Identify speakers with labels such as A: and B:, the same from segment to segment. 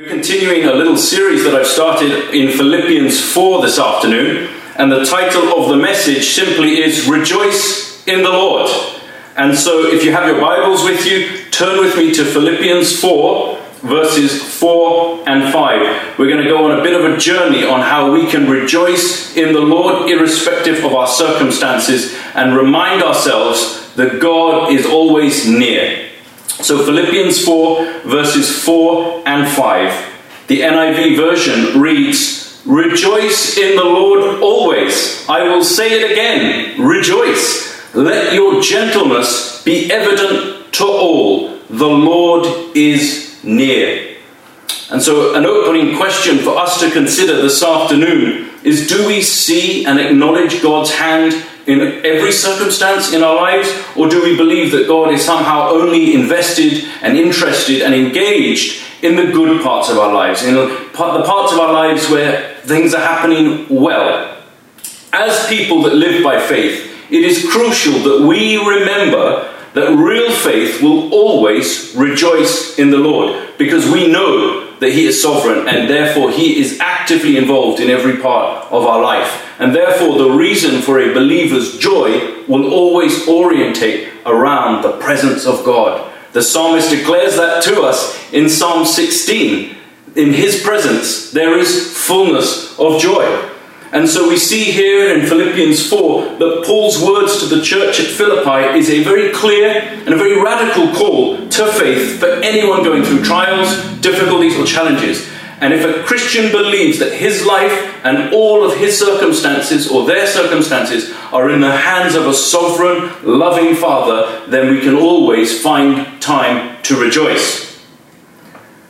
A: We're continuing a little series that I've started in Philippians 4 this afternoon, and the title of the message simply is Rejoice in the Lord. And so, if you have your Bibles with you, turn with me to Philippians 4, verses 4 and 5. We're going to go on a bit of a journey on how we can rejoice in the Lord irrespective of our circumstances and remind ourselves that God is always near. So, Philippians 4, verses 4 and 5. The NIV version reads, Rejoice in the Lord always. I will say it again, rejoice. Let your gentleness be evident to all. The Lord is near. And so, an opening question for us to consider this afternoon is do we see and acknowledge God's hand in every circumstance in our lives, or do we believe that God is somehow only invested and interested and engaged in the good parts of our lives, in the parts of our lives where things are happening well? As people that live by faith, it is crucial that we remember that real faith will always rejoice in the Lord because we know that He is sovereign and therefore He is actively involved in every part of our life. And therefore, the reason for a believer's joy will always orientate around the presence of God. The psalmist declares that to us in Psalm 16. In His presence, there is fullness of joy. And so we see here in Philippians 4 that Paul's words to the church at Philippi is a very clear and a very radical call to faith for anyone going through trials, difficulties, or challenges. And if a Christian believes that his life and all of his circumstances or their circumstances are in the hands of a sovereign, loving Father, then we can always find time to rejoice.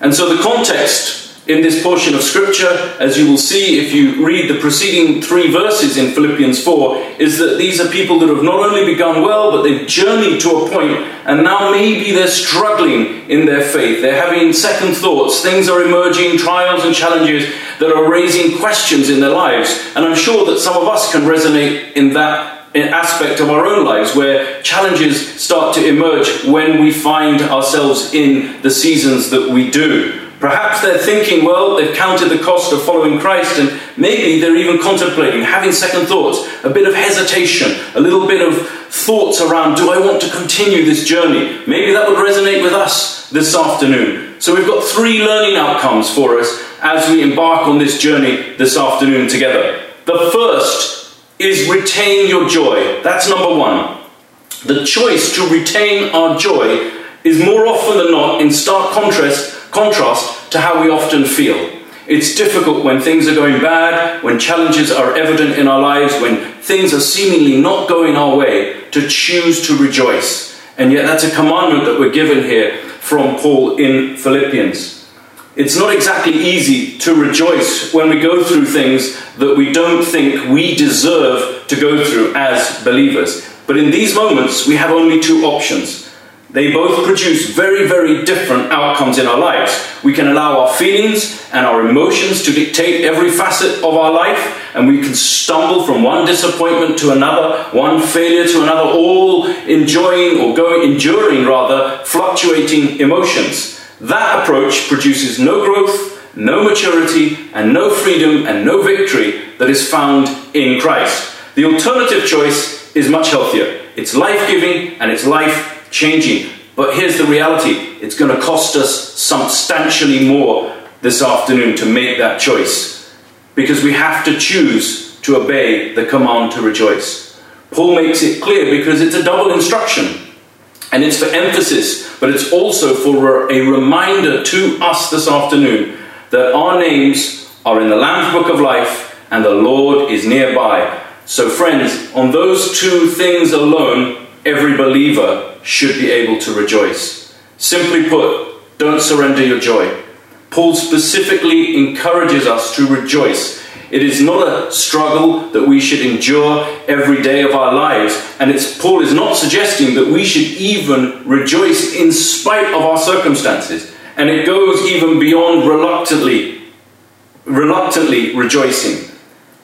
A: And so the context in this portion of Scripture, as you will see if you read the preceding three verses in Philippians 4, is that these are people that have not only begun well, but they've journeyed to a point, and now maybe they're struggling in their faith. They're having second thoughts. Things are emerging, trials and challenges that are raising questions in their lives. And I'm sure that some of us can resonate in that aspect of our own lives where challenges start to emerge when we find ourselves in the seasons that we do. Perhaps they're thinking, well, they've counted the cost of following Christ, and maybe they're even contemplating, having second thoughts, a bit of hesitation, a little bit of thoughts around, do I want to continue this journey? Maybe that would resonate with us this afternoon. So we've got three learning outcomes for us as we embark on this journey this afternoon together. The first is retain your joy. That's number one. The choice to retain our joy is more often than not in stark contrast contrast to how we often feel. It's difficult when things are going bad, when challenges are evident in our lives, when things are seemingly not going our way, to choose to rejoice. And yet, that's a commandment that we're given here from Paul in Philippians. It's not exactly easy to rejoice when we go through things that we don't think we deserve to go through as believers. But in these moments, we have only two options they both produce very, very different outcomes in our lives. We can allow our feelings and our emotions to dictate every facet of our life, and we can stumble from one disappointment to another, one failure to another, all enjoying or going, enduring rather, fluctuating emotions. That approach produces no growth, no maturity, and no freedom and no victory that is found in Christ. The alternative choice is much healthier. It's life giving and it's life changing. But here's the reality it's going to cost us substantially more this afternoon to make that choice because we have to choose to obey the command to rejoice. Paul makes it clear because it's a double instruction and it's for emphasis, but it's also for a reminder to us this afternoon that our names are in the Lamb's Book of Life and the Lord is nearby. So, friends, on those two things alone, every believer should be able to rejoice. Simply put, don't surrender your joy. Paul specifically encourages us to rejoice. It is not a struggle that we should endure every day of our lives. And it's, Paul is not suggesting that we should even rejoice in spite of our circumstances. And it goes even beyond reluctantly, reluctantly rejoicing.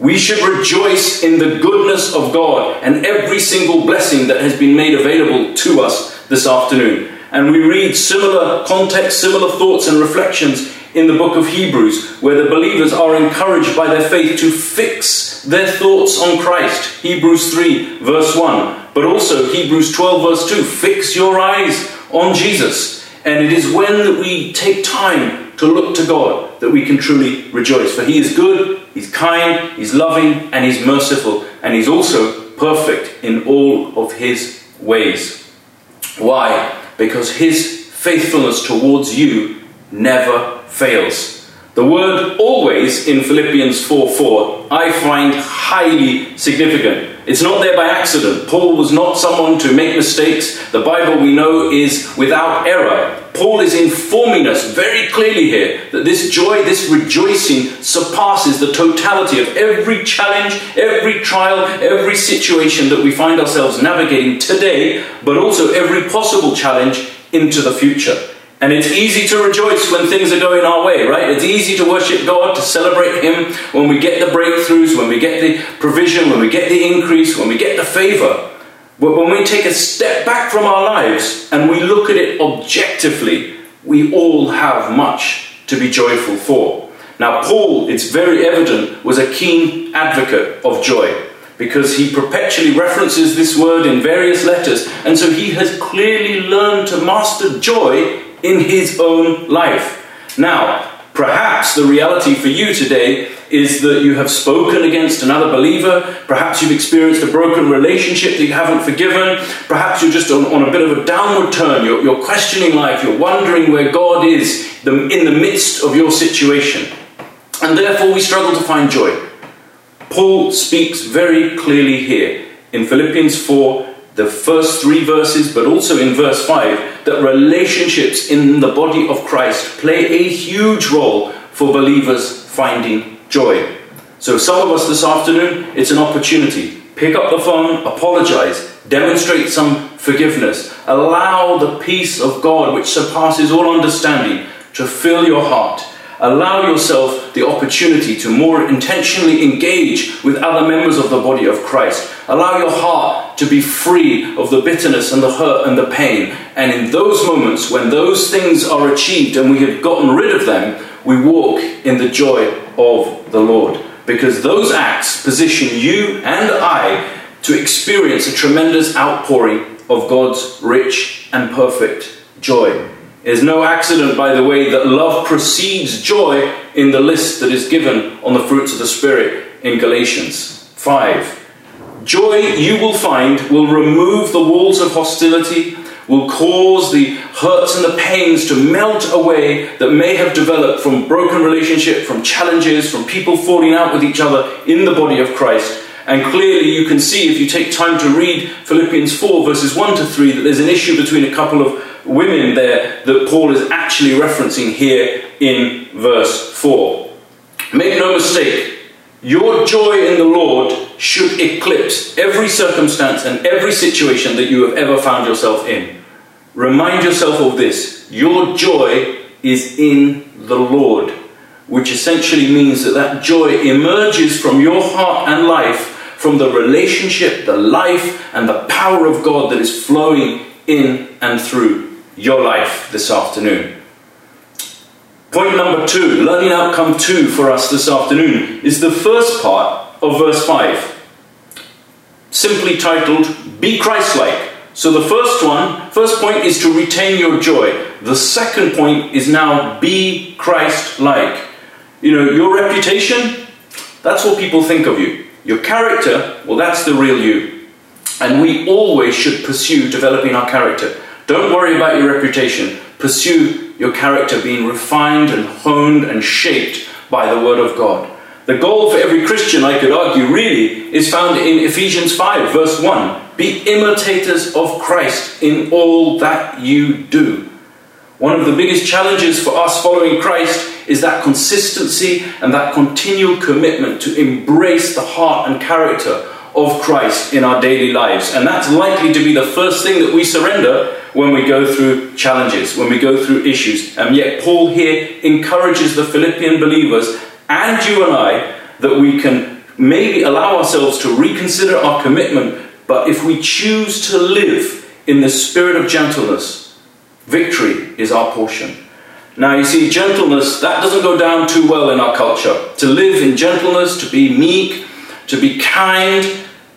A: We should rejoice in the goodness of God and every single blessing that has been made available to us this afternoon. And we read similar context, similar thoughts and reflections in the book of Hebrews, where the believers are encouraged by their faith to fix their thoughts on Christ. Hebrews 3, verse 1. But also Hebrews 12, verse 2. Fix your eyes on Jesus. And it is when we take time to look to God that we can truly rejoice. For He is good, He's kind, He's loving, and He's merciful. And He's also perfect in all of His ways. Why? Because His faithfulness towards you never fails. The word always in Philippians 4 4 I find highly significant. It's not there by accident. Paul was not someone to make mistakes. The Bible we know is without error. Paul is informing us very clearly here that this joy, this rejoicing surpasses the totality of every challenge, every trial, every situation that we find ourselves navigating today, but also every possible challenge into the future. And it's easy to rejoice when things are going our way, right? It's easy to worship God, to celebrate Him when we get the breakthroughs, when we get the provision, when we get the increase, when we get the favor. But when we take a step back from our lives and we look at it objectively, we all have much to be joyful for. Now, Paul, it's very evident, was a keen advocate of joy because he perpetually references this word in various letters, and so he has clearly learned to master joy in his own life. Now, perhaps the reality for you today is that you have spoken against another believer. Perhaps you've experienced a broken relationship that you haven't forgiven. Perhaps you're just on, on a bit of a downward turn. You're, you're questioning life. You're wondering where God is in the midst of your situation. And therefore, we struggle to find joy. Paul speaks very clearly here in Philippians 4 the first three verses, but also in verse 5, that relationships in the body of Christ play a huge role for believers finding joy. So, some of us this afternoon, it's an opportunity. Pick up the phone, apologize, demonstrate some forgiveness, allow the peace of God, which surpasses all understanding, to fill your heart Allow yourself the opportunity to more intentionally engage with other members of the body of Christ. Allow your heart to be free of the bitterness and the hurt and the pain. And in those moments when those things are achieved and we have gotten rid of them, we walk in the joy of the Lord. Because those acts position you and I to experience a tremendous outpouring of God's rich and perfect joy. It is no accident, by the way, that love precedes joy in the list that is given on the fruits of the Spirit in Galatians 5. Joy, you will find, will remove the walls of hostility, will cause the hurts and the pains to melt away that may have developed from broken relationship, from challenges, from people falling out with each other in the body of Christ. And clearly, you can see if you take time to read Philippians 4, verses 1 to 3, that there's an issue between a couple of women there that Paul is actually referencing here in verse 4. Make no mistake, your joy in the Lord should eclipse every circumstance and every situation that you have ever found yourself in. Remind yourself of this your joy is in the Lord, which essentially means that that joy emerges from your heart and life, from the relationship, the life, and the power of God that is flowing in and through your life this afternoon. Point number two, learning outcome two for us this afternoon, is the first part of verse 5, simply titled Be Christ like. So the first one, first point is to retain your joy. The second point is now be Christ like. You know, your reputation, that's what people think of you. Your character, well, that's the real you. And we always should pursue developing our character. Don't worry about your reputation. Pursue your character being refined and honed and shaped by the Word of God. The goal for every Christian, I could argue, really, is found in Ephesians 5, verse 1. Be imitators of Christ in all that you do. One of the biggest challenges for us following Christ is that consistency and that continual commitment to embrace the heart and character of Christ in our daily lives. And that's likely to be the first thing that we surrender when we go through challenges, when we go through issues. And yet, Paul here encourages the Philippian believers and you and I that we can maybe allow ourselves to reconsider our commitment, but if we choose to live in the spirit of gentleness, victory is our portion. Now, you see, gentleness, that doesn't go down too well in our culture. To live in gentleness, to be meek, to be kind,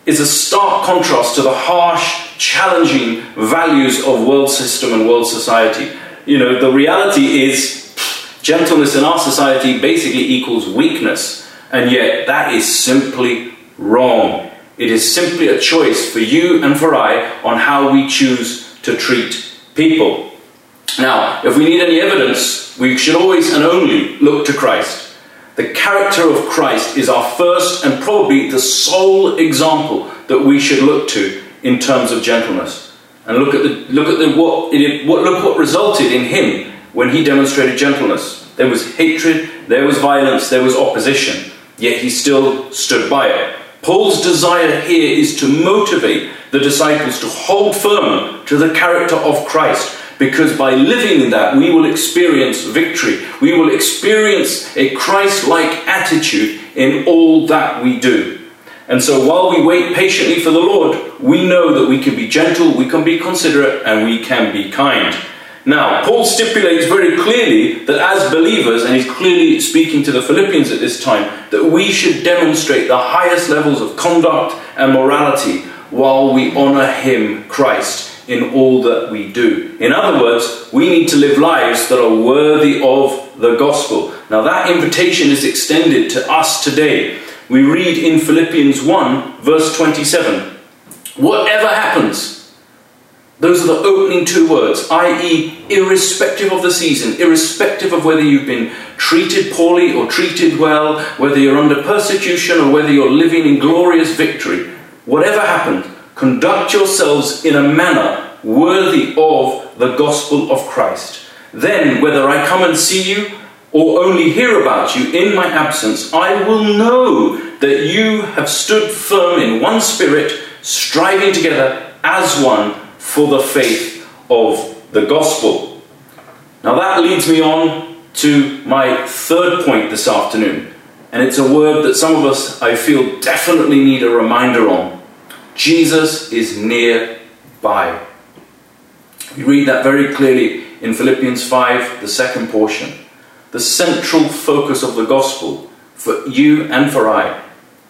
A: is a stark contrast to the harsh, challenging values of world system and world society. You know, the reality is gentleness in our society basically equals weakness, and yet that is simply wrong. It is simply a choice for you and for I on how we choose to treat people. Now, if we need any evidence, we should always and only look to Christ. The character of Christ is our first and probably the sole example that we should look to in terms of gentleness. And look at the look at the what, it, what look what resulted in him when he demonstrated gentleness. There was hatred, there was violence, there was opposition, yet he still stood by it. Paul's desire here is to motivate the disciples to hold firm to the character of Christ because by living in that, we will experience victory. We will experience a Christ like attitude in all that we do. And so while we wait patiently for the Lord, we know that we can be gentle, we can be considerate, and we can be kind. Now, Paul stipulates very clearly that as believers, and he's clearly speaking to the Philippians at this time, that we should demonstrate the highest levels of conduct and morality while we honor him, Christ, in all that we do. In other words, we need to live lives that are worthy of the gospel. Now, that invitation is extended to us today. We read in Philippians 1, verse 27 Whatever happens, those are the opening two words, i.e., irrespective of the season, irrespective of whether you've been treated poorly or treated well, whether you're under persecution or whether you're living in glorious victory, whatever happens, Conduct yourselves in a manner worthy of the gospel of Christ. Then, whether I come and see you or only hear about you in my absence, I will know that you have stood firm in one spirit, striving together as one for the faith of the gospel. Now, that leads me on to my third point this afternoon, and it's a word that some of us, I feel, definitely need a reminder on. Jesus is nearby. We read that very clearly in Philippians 5, the second portion. The central focus of the gospel for you and for I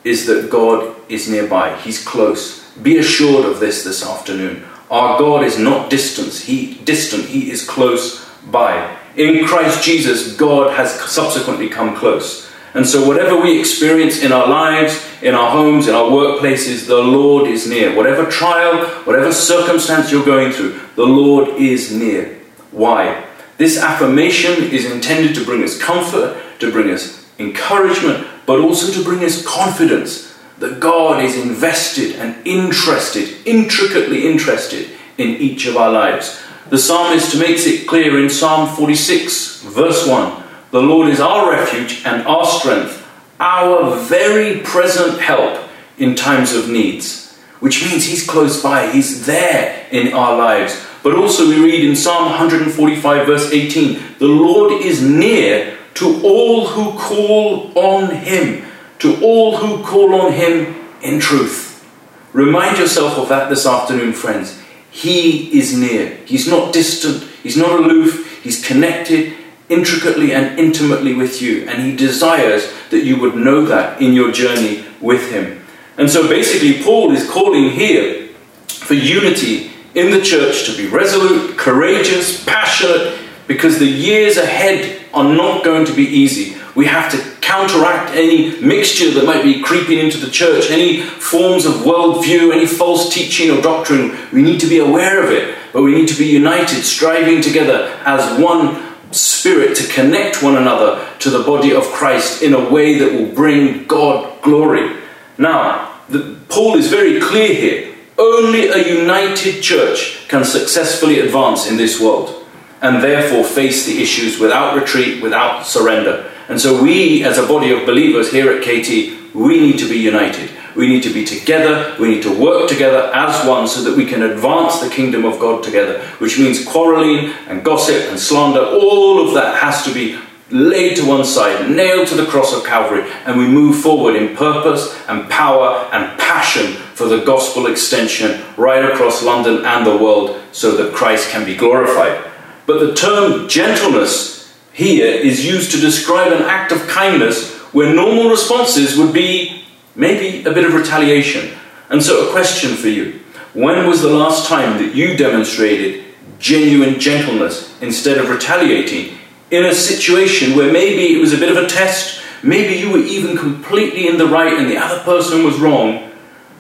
A: is that God is nearby. He's close. Be assured of this this afternoon. Our God is not distant. He distant. He is close by. In Christ Jesus, God has subsequently come close. And so, whatever we experience in our lives, in our homes, in our workplaces, the Lord is near. Whatever trial, whatever circumstance you're going through, the Lord is near. Why? This affirmation is intended to bring us comfort, to bring us encouragement, but also to bring us confidence that God is invested and interested, intricately interested in each of our lives. The psalmist makes it clear in Psalm 46, verse 1 the Lord is our refuge and our strength, our very present help in times of needs. Which means He's close by, He's there in our lives. But also, we read in Psalm 145, verse 18 the Lord is near to all who call on Him, to all who call on Him in truth. Remind yourself of that this afternoon, friends. He is near. He's not distant, He's not aloof, He's connected, intricately and intimately with you, and He desires that you would know that in your journey with Him. And so basically, Paul is calling here for unity in the church to be resolute, courageous, passionate, because the years ahead are not going to be easy. We have to counteract any mixture that might be creeping into the church, any forms of worldview, any false teaching or doctrine. We need to be aware of it, but we need to be united, striving together as one Spirit to connect one another to the body of Christ in a way that will bring God glory. Now, the, Paul is very clear here. Only a united church can successfully advance in this world and therefore face the issues without retreat, without surrender. And so, we as a body of believers here at KT, we need to be united. We need to be together. We need to work together as one so that we can advance the kingdom of God together, which means quarreling and gossip and slander. All of that has to be laid to one side, nailed to the cross of Calvary, and we move forward in purpose and power and passion for the gospel extension right across London and the world so that Christ can be glorified. But the term gentleness here is used to describe an act of kindness where normal responses would be maybe a bit of retaliation. And so, a question for you When was the last time that you demonstrated genuine gentleness instead of retaliating in a situation where maybe it was a bit of a test, maybe you were even completely in the right and the other person was wrong,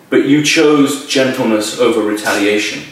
A: but you chose gentleness over retaliation?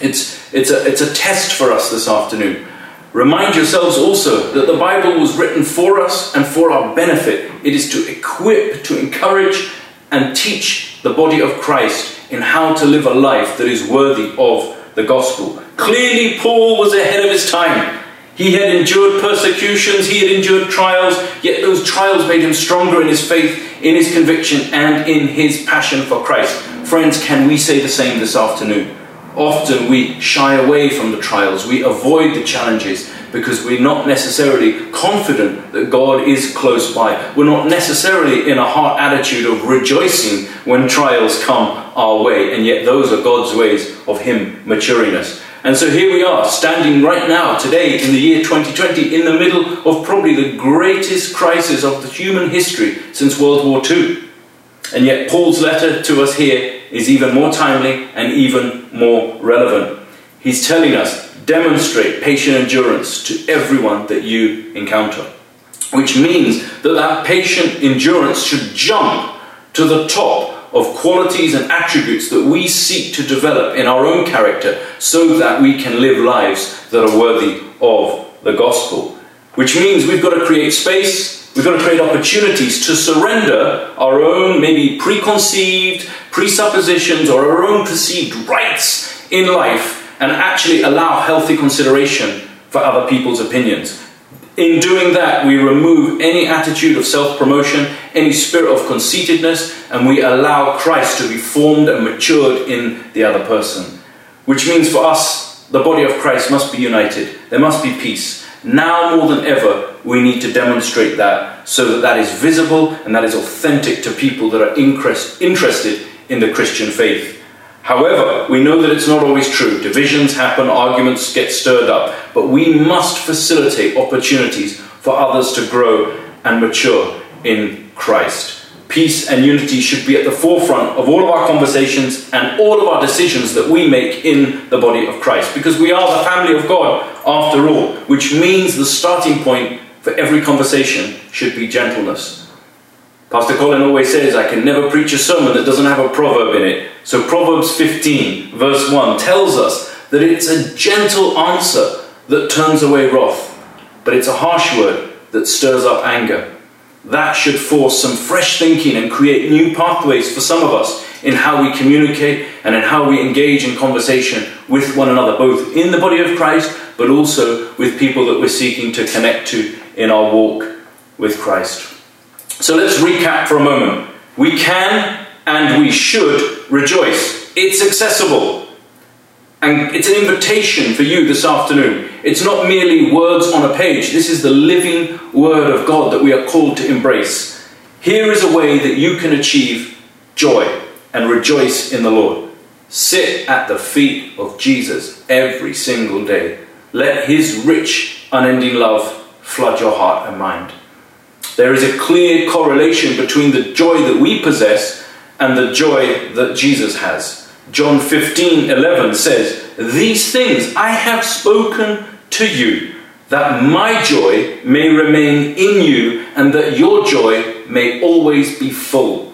A: It's, it's, a, it's a test for us this afternoon. Remind yourselves also that the Bible was written for us and for our benefit. It is to equip, to encourage, and teach the body of Christ in how to live a life that is worthy of the gospel. Clearly, Paul was ahead of his time. He had endured persecutions, he had endured trials, yet those trials made him stronger in his faith, in his conviction, and in his passion for Christ. Friends, can we say the same this afternoon? Often we shy away from the trials, we avoid the challenges because we're not necessarily confident that God is close by. We're not necessarily in a heart attitude of rejoicing when trials come our way, and yet those are God's ways of Him maturing us. And so here we are, standing right now, today, in the year 2020, in the middle of probably the greatest crisis of the human history since World War II. And yet, Paul's letter to us here is even more timely and even more relevant. He's telling us demonstrate patient endurance to everyone that you encounter, which means that that patient endurance should jump to the top of qualities and attributes that we seek to develop in our own character so that we can live lives that are worthy of the gospel. Which means we've got to create space, we've got to create opportunities to surrender our own maybe preconceived presuppositions or our own perceived rights in life and actually allow healthy consideration for other people's opinions. In doing that, we remove any attitude of self promotion, any spirit of conceitedness, and we allow Christ to be formed and matured in the other person. Which means for us, the body of Christ must be united. There must be peace. Now more than ever, we need to demonstrate that so that that is visible and that is authentic to people that are interest, interested in the Christian faith. However, we know that it's not always true. Divisions happen, arguments get stirred up, but we must facilitate opportunities for others to grow and mature in Christ. Peace and unity should be at the forefront of all of our conversations and all of our decisions that we make in the body of Christ, because we are the family of God after all, which means the starting point for every conversation should be gentleness. Pastor Colin always says, I can never preach a sermon that doesn't have a proverb in it. So Proverbs 15, verse 1, tells us that it's a gentle answer that turns away wrath, but it's a harsh word that stirs up anger. That should force some fresh thinking and create new pathways for some of us in how we communicate and in how we engage in conversation with one another, both in the body of Christ, but also with people that we're seeking to connect to in our walk with Christ. So let's recap for a moment. We can and we should rejoice. It's accessible. And it's an invitation for you this afternoon. It's not merely words on a page. This is the living word of God that we are called to embrace. Here is a way that you can achieve joy and rejoice in the Lord. Sit at the feet of Jesus every single day. Let his rich, unending love flood your heart and mind. There is a clear correlation between the joy that we possess and the joy that Jesus has. John 15 11 says, These things I have spoken to you, that my joy may remain in you, and that your joy may always be full.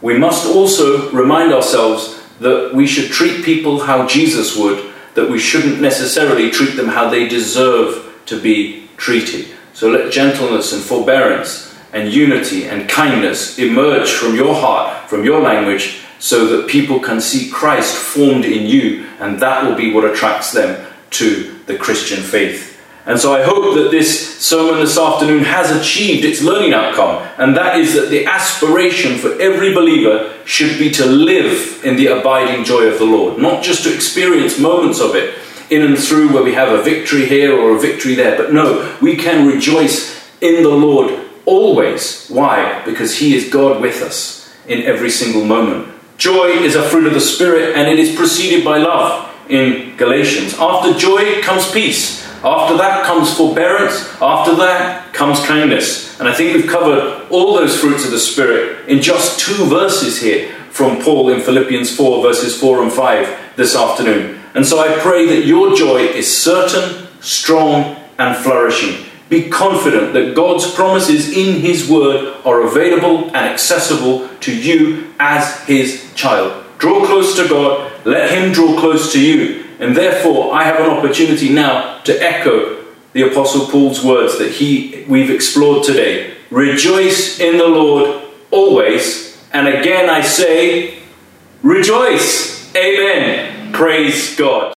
A: We must also remind ourselves that we should treat people how Jesus would, that we shouldn't necessarily treat them how they deserve to be treated. So let gentleness and forbearance and unity and kindness emerge from your heart, from your language, so that people can see Christ formed in you, and that will be what attracts them to the Christian faith. And so I hope that this sermon this afternoon has achieved its learning outcome, and that is that the aspiration for every believer should be to live in the abiding joy of the Lord, not just to experience moments of it, in and through where we have a victory here or a victory there. But no, we can rejoice in the Lord always. Why? Because He is God with us in every single moment. Joy is a fruit of the Spirit and it is preceded by love in Galatians. After joy comes peace. After that comes forbearance. After that comes kindness. And I think we've covered all those fruits of the Spirit in just two verses here from Paul in Philippians 4, verses 4 and 5 this afternoon. And so I pray that your joy is certain, strong, and flourishing. Be confident that God's promises in His Word are available and accessible to you as His child. Draw close to God, let Him draw close to you. And therefore, I have an opportunity now to echo the Apostle Paul's words that he, we've explored today. Rejoice in the Lord always. And again I say, rejoice. Amen. Praise God.